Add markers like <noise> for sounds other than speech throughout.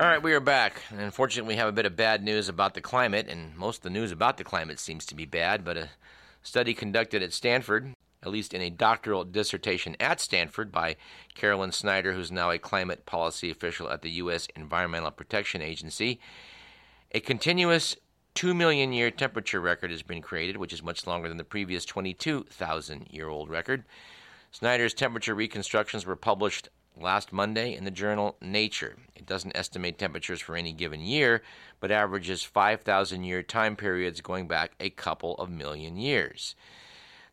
All right, we are back. And unfortunately, we have a bit of bad news about the climate, and most of the news about the climate seems to be bad. But a study conducted at Stanford, at least in a doctoral dissertation at Stanford by Carolyn Snyder, who's now a climate policy official at the U.S. Environmental Protection Agency, a continuous 2 million year temperature record has been created, which is much longer than the previous 22,000 year old record. Snyder's temperature reconstructions were published last Monday in the journal Nature. It doesn't estimate temperatures for any given year, but averages 5,000 year time periods going back a couple of million years.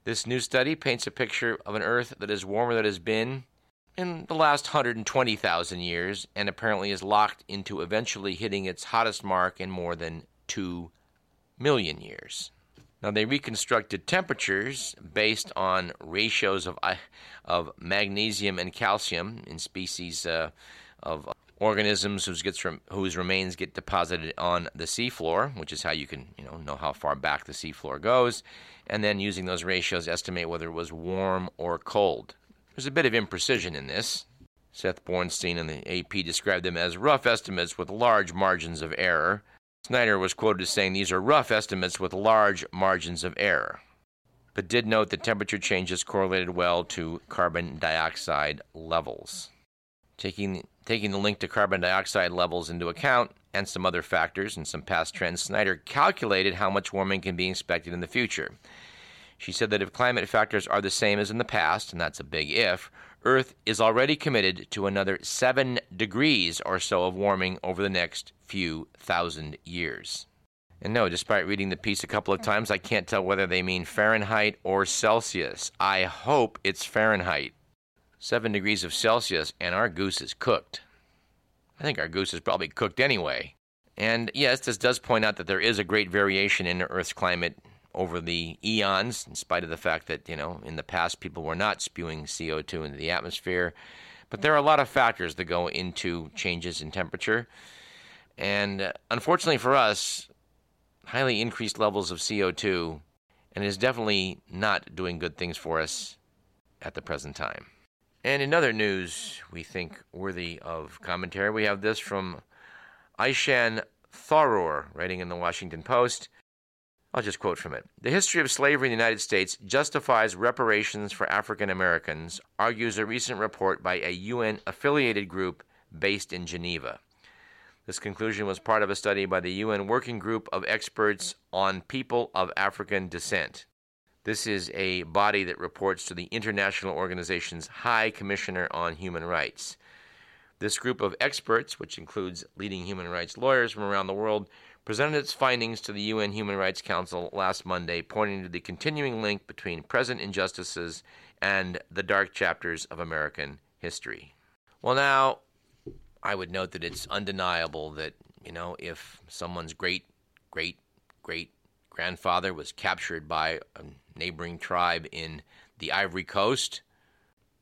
This new study paints a picture of an Earth that is warmer than it has been in the last 120,000 years and apparently is locked into eventually hitting its hottest mark in more than 2 million years. Now, they reconstructed temperatures based on ratios of, of magnesium and calcium in species uh, of organisms whose, gets rem- whose remains get deposited on the seafloor, which is how you can you know, know how far back the seafloor goes, and then using those ratios estimate whether it was warm or cold. There's a bit of imprecision in this. Seth Borenstein and the AP described them as rough estimates with large margins of error. Snyder was quoted as saying these are rough estimates with large margins of error, but did note that temperature changes correlated well to carbon dioxide levels. Taking, taking the link to carbon dioxide levels into account and some other factors and some past trends, Snyder calculated how much warming can be expected in the future. She said that if climate factors are the same as in the past, and that's a big if, Earth is already committed to another 7 degrees or so of warming over the next few thousand years. And no, despite reading the piece a couple of times, I can't tell whether they mean Fahrenheit or Celsius. I hope it's Fahrenheit. 7 degrees of Celsius, and our goose is cooked. I think our goose is probably cooked anyway. And yes, this does point out that there is a great variation in Earth's climate over the eons, in spite of the fact that, you know, in the past people were not spewing CO2 into the atmosphere. But there are a lot of factors that go into changes in temperature. And uh, unfortunately for us, highly increased levels of CO2 and is definitely not doing good things for us at the present time. And in other news we think worthy of commentary, we have this from Ishaan Tharoor, writing in the Washington Post. I'll just quote from it. The history of slavery in the United States justifies reparations for African Americans, argues a recent report by a UN affiliated group based in Geneva. This conclusion was part of a study by the UN Working Group of Experts on People of African Descent. This is a body that reports to the International Organization's High Commissioner on Human Rights. This group of experts, which includes leading human rights lawyers from around the world, presented its findings to the UN Human Rights Council last Monday, pointing to the continuing link between present injustices and the dark chapters of American history. Well, now, I would note that it's undeniable that, you know, if someone's great, great, great grandfather was captured by a neighboring tribe in the Ivory Coast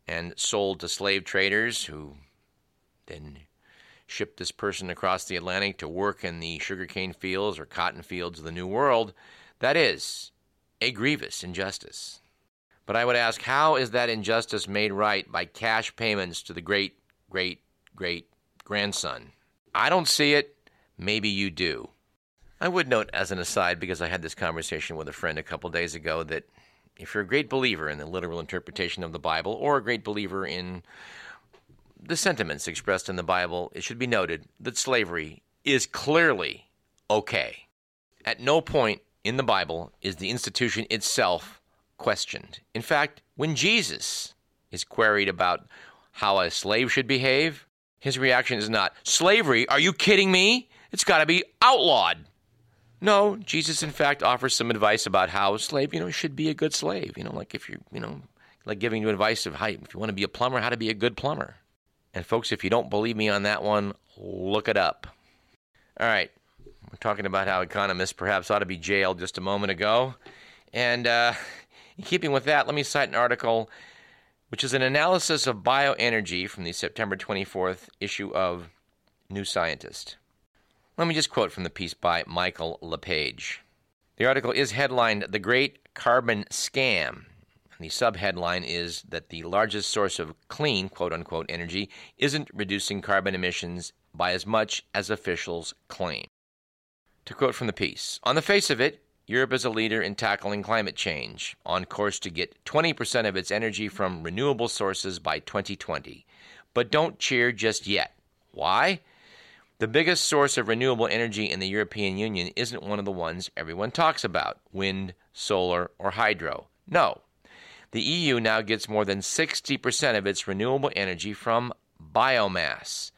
and sold to slave traders who then shipped this person across the Atlantic to work in the sugarcane fields or cotton fields of the New World, that is a grievous injustice. But I would ask, how is that injustice made right by cash payments to the great, great, great grandson? I don't see it. Maybe you do. I would note, as an aside, because I had this conversation with a friend a couple days ago, that if you're a great believer in the literal interpretation of the Bible or a great believer in the sentiments expressed in the Bible, it should be noted that slavery is clearly okay. At no point in the Bible is the institution itself questioned. In fact, when Jesus is queried about how a slave should behave, his reaction is not, Slavery? Are you kidding me? It's got to be outlawed. No, Jesus, in fact, offers some advice about how a slave, you know, should be a good slave. You know, like if you're, you know, like giving you advice of how, if you want to be a plumber, how to be a good plumber. And folks, if you don't believe me on that one, look it up. All right, we're talking about how economists perhaps ought to be jailed just a moment ago. And uh, in keeping with that, let me cite an article which is an analysis of bioenergy from the September 24th issue of New Scientist. Let me just quote from the piece by Michael Le Page. The article is headlined The Great Carbon Scam the subheadline is that the largest source of clean, quote unquote, energy isn't reducing carbon emissions by as much as officials claim. To quote from the piece On the face of it, Europe is a leader in tackling climate change, on course to get 20% of its energy from renewable sources by 2020. But don't cheer just yet. Why? The biggest source of renewable energy in the European Union isn't one of the ones everyone talks about wind, solar, or hydro. No. The EU now gets more than 60% of its renewable energy from biomass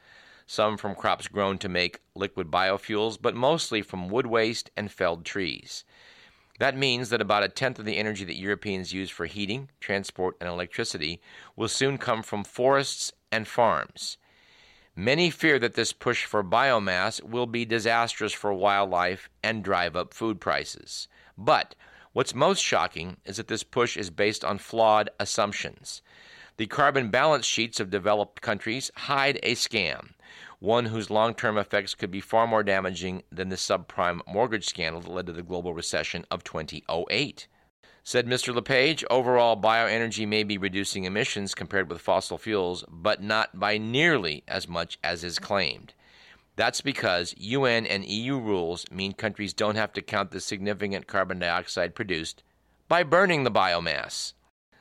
some from crops grown to make liquid biofuels, but mostly from wood waste and felled trees. That means that about a tenth of the energy that Europeans use for heating, transport, and electricity will soon come from forests and farms. Many fear that this push for biomass will be disastrous for wildlife and drive up food prices. But what's most shocking is that this push is based on flawed assumptions. The carbon balance sheets of developed countries hide a scam one whose long term effects could be far more damaging than the subprime mortgage scandal that led to the global recession of 2008. Said Mr. Le Page, overall bioenergy may be reducing emissions compared with fossil fuels, but not by nearly as much as is claimed. That's because UN and EU rules mean countries don't have to count the significant carbon dioxide produced by burning the biomass.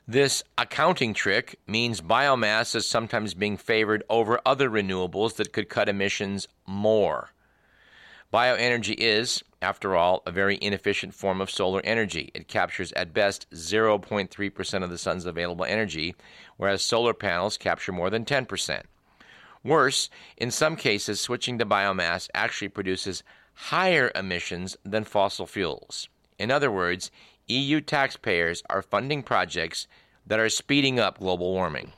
This accounting trick means biomass is sometimes being favored over other renewables that could cut emissions more. Bioenergy is, after all, a very inefficient form of solar energy. It captures at best 0.3% of the sun's available energy, whereas solar panels capture more than 10%. Worse, in some cases, switching to biomass actually produces higher emissions than fossil fuels. In other words, EU taxpayers are funding projects that are speeding up global warming.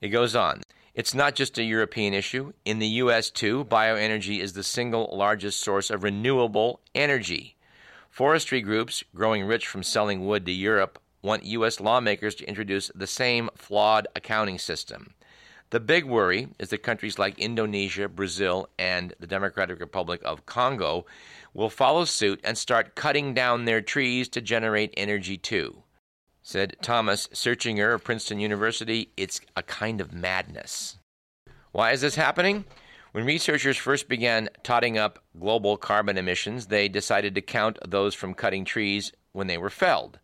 It goes on. It's not just a European issue. In the U.S., too, bioenergy is the single largest source of renewable energy. Forestry groups, growing rich from selling wood to Europe, want U.S. lawmakers to introduce the same flawed accounting system. The big worry is that countries like Indonesia, Brazil, and the Democratic Republic of Congo will follow suit and start cutting down their trees to generate energy too. Said Thomas Searchinger of Princeton University, it's a kind of madness. Why is this happening? When researchers first began totting up global carbon emissions, they decided to count those from cutting trees when they were felled.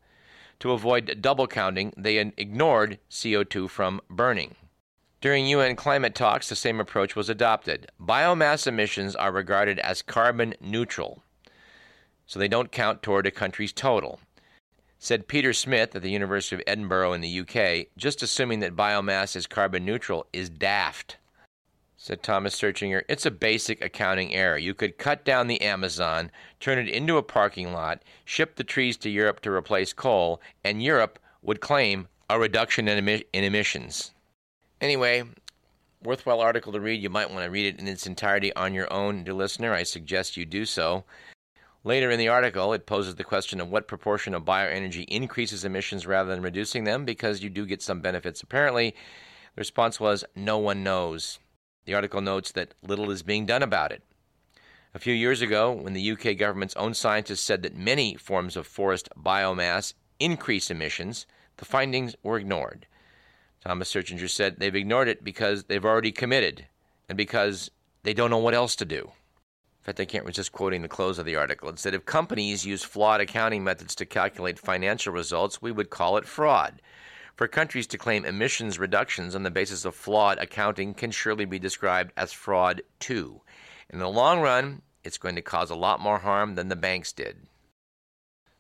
To avoid double counting, they ignored CO2 from burning. During UN climate talks, the same approach was adopted. Biomass emissions are regarded as carbon neutral, so they don't count toward a country's total. Said Peter Smith at the University of Edinburgh in the UK, just assuming that biomass is carbon neutral is daft. Said Thomas Searchinger, it's a basic accounting error. You could cut down the Amazon, turn it into a parking lot, ship the trees to Europe to replace coal, and Europe would claim a reduction in, in emissions. Anyway, worthwhile article to read. You might want to read it in its entirety on your own, dear listener. I suggest you do so. Later in the article, it poses the question of what proportion of bioenergy increases emissions rather than reducing them, because you do get some benefits. Apparently, the response was no one knows. The article notes that little is being done about it. A few years ago, when the UK government's own scientists said that many forms of forest biomass increase emissions, the findings were ignored. Thomas Searchinger said they've ignored it because they've already committed and because they don't know what else to do. In fact, I can't resist quoting the close of the article. It said if companies use flawed accounting methods to calculate financial results, we would call it fraud. For countries to claim emissions reductions on the basis of flawed accounting can surely be described as fraud, too. In the long run, it's going to cause a lot more harm than the banks did.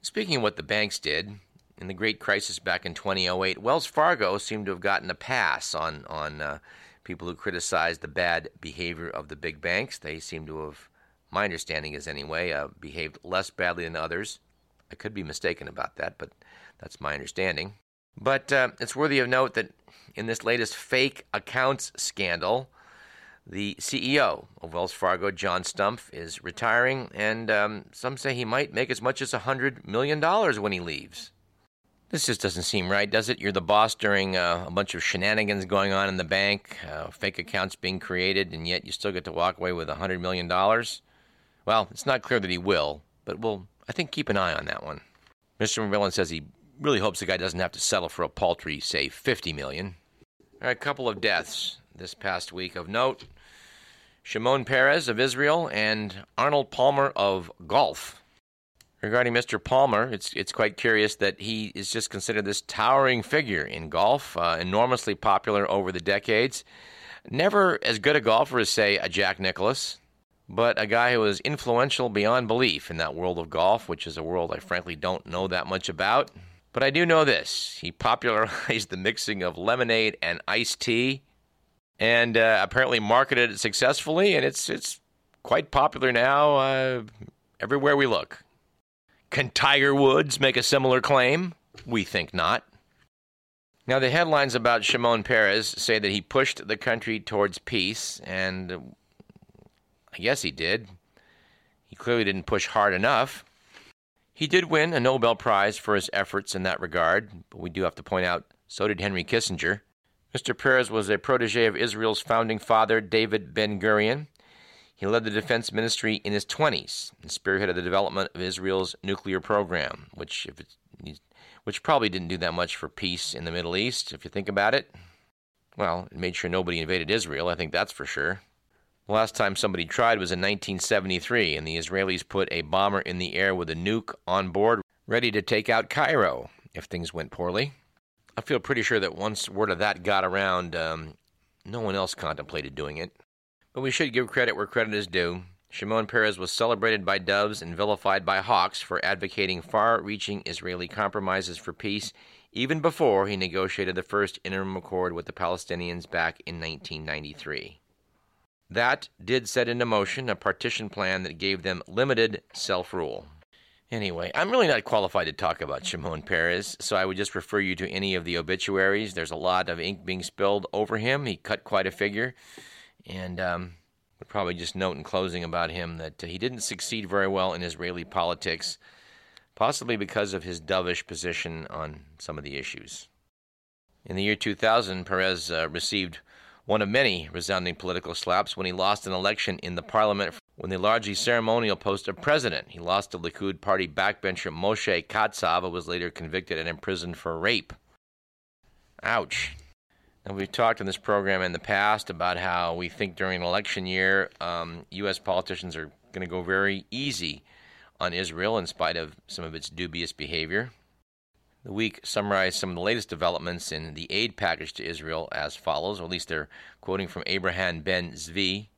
Speaking of what the banks did, in the great crisis back in 2008, Wells Fargo seemed to have gotten a pass on on uh, people who criticized the bad behavior of the big banks. They seem to have, my understanding is anyway, uh, behaved less badly than others. I could be mistaken about that, but that's my understanding. But uh, it's worthy of note that in this latest fake accounts scandal, the CEO of Wells Fargo, John Stumpf, is retiring, and um, some say he might make as much as $100 million when he leaves. This just doesn't seem right, does it? You're the boss during uh, a bunch of shenanigans going on in the bank, uh, fake accounts being created, and yet you still get to walk away with $100 million? Well, it's not clear that he will, but we'll, I think, keep an eye on that one. Mr. McMillan says he really hopes the guy doesn't have to settle for a paltry, say, 50 million. All right, a couple of deaths this past week of note. Shimon Peres of Israel and Arnold Palmer of golf. Regarding Mr. Palmer, it's it's quite curious that he is just considered this towering figure in golf, uh, enormously popular over the decades. Never as good a golfer as, say, a Jack Nicklaus, but a guy who was influential beyond belief in that world of golf, which is a world I frankly don't know that much about. But I do know this he popularized <laughs> the mixing of lemonade and iced tea and uh, apparently marketed it successfully, and it's, it's quite popular now uh, everywhere we look. Can Tiger Woods make a similar claim? We think not. Now, the headlines about Shimon Peres say that he pushed the country towards peace, and I guess he did. He clearly didn't push hard enough. He did win a Nobel Prize for his efforts in that regard, but we do have to point out so did Henry Kissinger. Mr. Peres was a protege of Israel's founding father, David Ben Gurion. He led the defense ministry in his 20s and spearheaded the development of Israel's nuclear program, which, if which probably didn't do that much for peace in the Middle East, if you think about it. Well, it made sure nobody invaded Israel, I think that's for sure. The last time somebody tried was in 1973, and the Israelis put a bomber in the air with a nuke on board, ready to take out Cairo if things went poorly. I feel pretty sure that once word of that got around, um, no one else contemplated doing it. But we should give credit where credit is due. Shimon Peres was celebrated by doves and vilified by hawks for advocating far reaching Israeli compromises for peace even before he negotiated the first interim accord with the Palestinians back in 1993. That did set into motion a partition plan that gave them limited self rule. Anyway, I'm really not qualified to talk about Shimon Peres, so I would just refer you to any of the obituaries. There's a lot of ink being spilled over him. He cut quite a figure. And um, would probably just note in closing about him that he didn't succeed very well in Israeli politics, possibly because of his dovish position on some of the issues. In the year 2000, Peres uh, received one of many resounding political slaps when he lost an election in the parliament when the largely ceremonial post of president. He lost to Likud party backbencher Moshe Katsav, who was later convicted and imprisoned for rape. Ouch. Now, we've talked in this program in the past about how we think during an election year, um, U.S. politicians are going to go very easy on Israel in spite of some of its dubious behavior. The week summarized some of the latest developments in the aid package to Israel as follows, or at least they're quoting from Abraham Ben Zvi,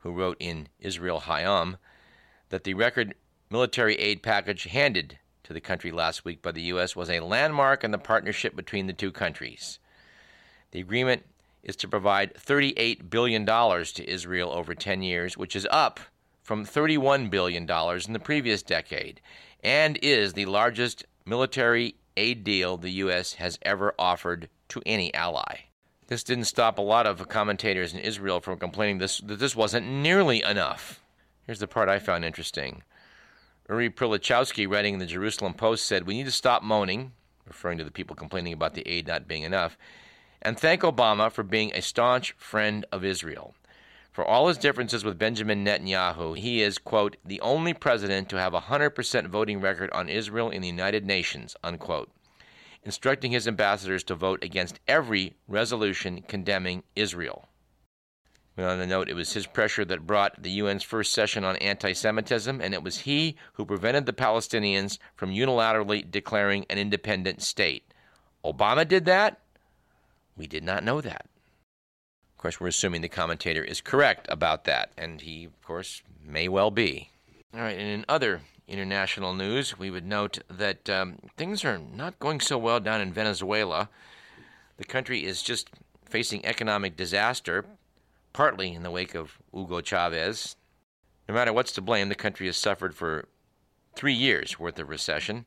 who wrote in Israel Hayom that the record military aid package handed to the country last week by the U.S. was a landmark in the partnership between the two countries. The agreement is to provide $38 billion to Israel over 10 years, which is up from $31 billion in the previous decade, and is the largest military aid deal the U.S. has ever offered to any ally. This didn't stop a lot of commentators in Israel from complaining this, that this wasn't nearly enough. Here's the part I found interesting. Uri Pilichowski, writing in the Jerusalem Post, said, We need to stop moaning, referring to the people complaining about the aid not being enough, and thank Obama for being a staunch friend of Israel. For all his differences with Benjamin Netanyahu, he is, quote, the only president to have a 100% voting record on Israel in the United Nations, unquote, instructing his ambassadors to vote against every resolution condemning Israel. On the note, it was his pressure that brought the UN's first session on anti Semitism, and it was he who prevented the Palestinians from unilaterally declaring an independent state. Obama did that? We did not know that. Of course, we're assuming the commentator is correct about that, and he, of course, may well be. All right, and in other international news, we would note that um, things are not going so well down in Venezuela. The country is just facing economic disaster, partly in the wake of Hugo Chavez. No matter what's to blame, the country has suffered for three years' worth of recession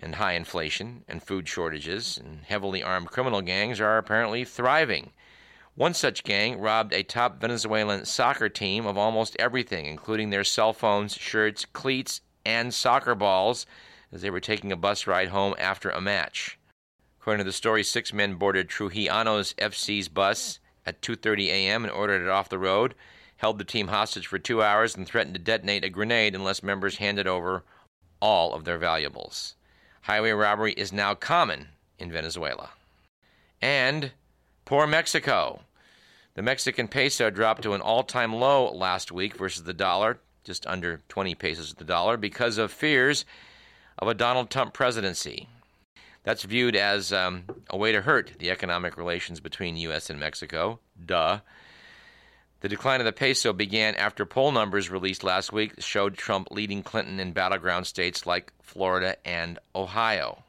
and high inflation and food shortages, and heavily armed criminal gangs are apparently thriving. One such gang robbed a top Venezuelan soccer team of almost everything, including their cell phones, shirts, cleats, and soccer balls, as they were taking a bus ride home after a match. According to the story, six men boarded Trujillanos FC's bus at 2:30 a.m. and ordered it off the road, held the team hostage for 2 hours and threatened to detonate a grenade unless members handed over all of their valuables. Highway robbery is now common in Venezuela. And poor Mexico. The Mexican peso dropped to an all time low last week versus the dollar, just under 20 pesos of the dollar, because of fears of a Donald Trump presidency. That's viewed as um, a way to hurt the economic relations between U.S. and Mexico. Duh. The decline of the peso began after poll numbers released last week showed Trump leading Clinton in battleground states like Florida and Ohio.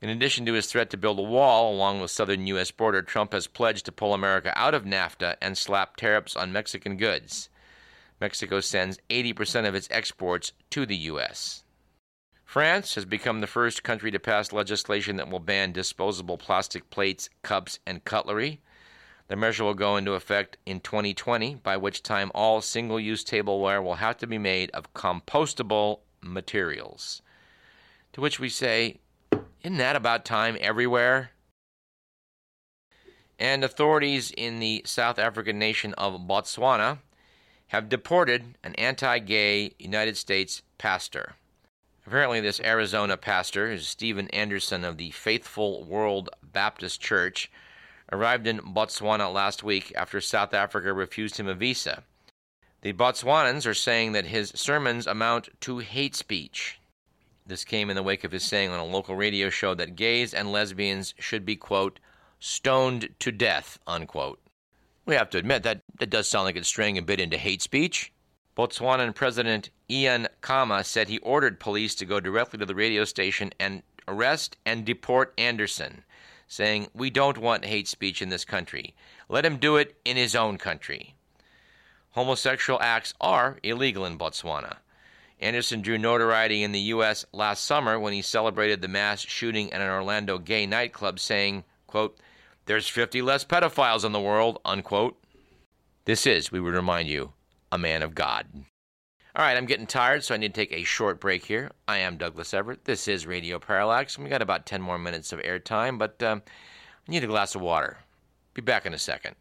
In addition to his threat to build a wall along the southern U.S. border, Trump has pledged to pull America out of NAFTA and slap tariffs on Mexican goods. Mexico sends 80% of its exports to the U.S. France has become the first country to pass legislation that will ban disposable plastic plates, cups, and cutlery. The measure will go into effect in 2020, by which time all single use tableware will have to be made of compostable materials. To which we say, isn't that about time everywhere? And authorities in the South African nation of Botswana have deported an anti gay United States pastor. Apparently, this Arizona pastor, is Steven Anderson of the Faithful World Baptist Church, arrived in Botswana last week after South Africa refused him a visa. The Botswanans are saying that his sermons amount to hate speech. This came in the wake of his saying on a local radio show that gays and lesbians should be, quote, stoned to death, unquote. We have to admit that that does sound like it's straying a bit into hate speech. Botswanan President Ian Khama said he ordered police to go directly to the radio station and arrest and deport Anderson, saying, We don't want hate speech in this country. Let him do it in his own country. Homosexual acts are illegal in Botswana. Anderson drew notoriety in the U.S. last summer when he celebrated the mass shooting at an Orlando gay nightclub, saying, quote, There's 50 less pedophiles in the world, unquote. This is, we would remind you, a man of God. All right, I'm getting tired, so I need to take a short break here. I am Douglas Everett. This is Radio Parallax. We got about 10 more minutes of airtime, but um, I need a glass of water. Be back in a second.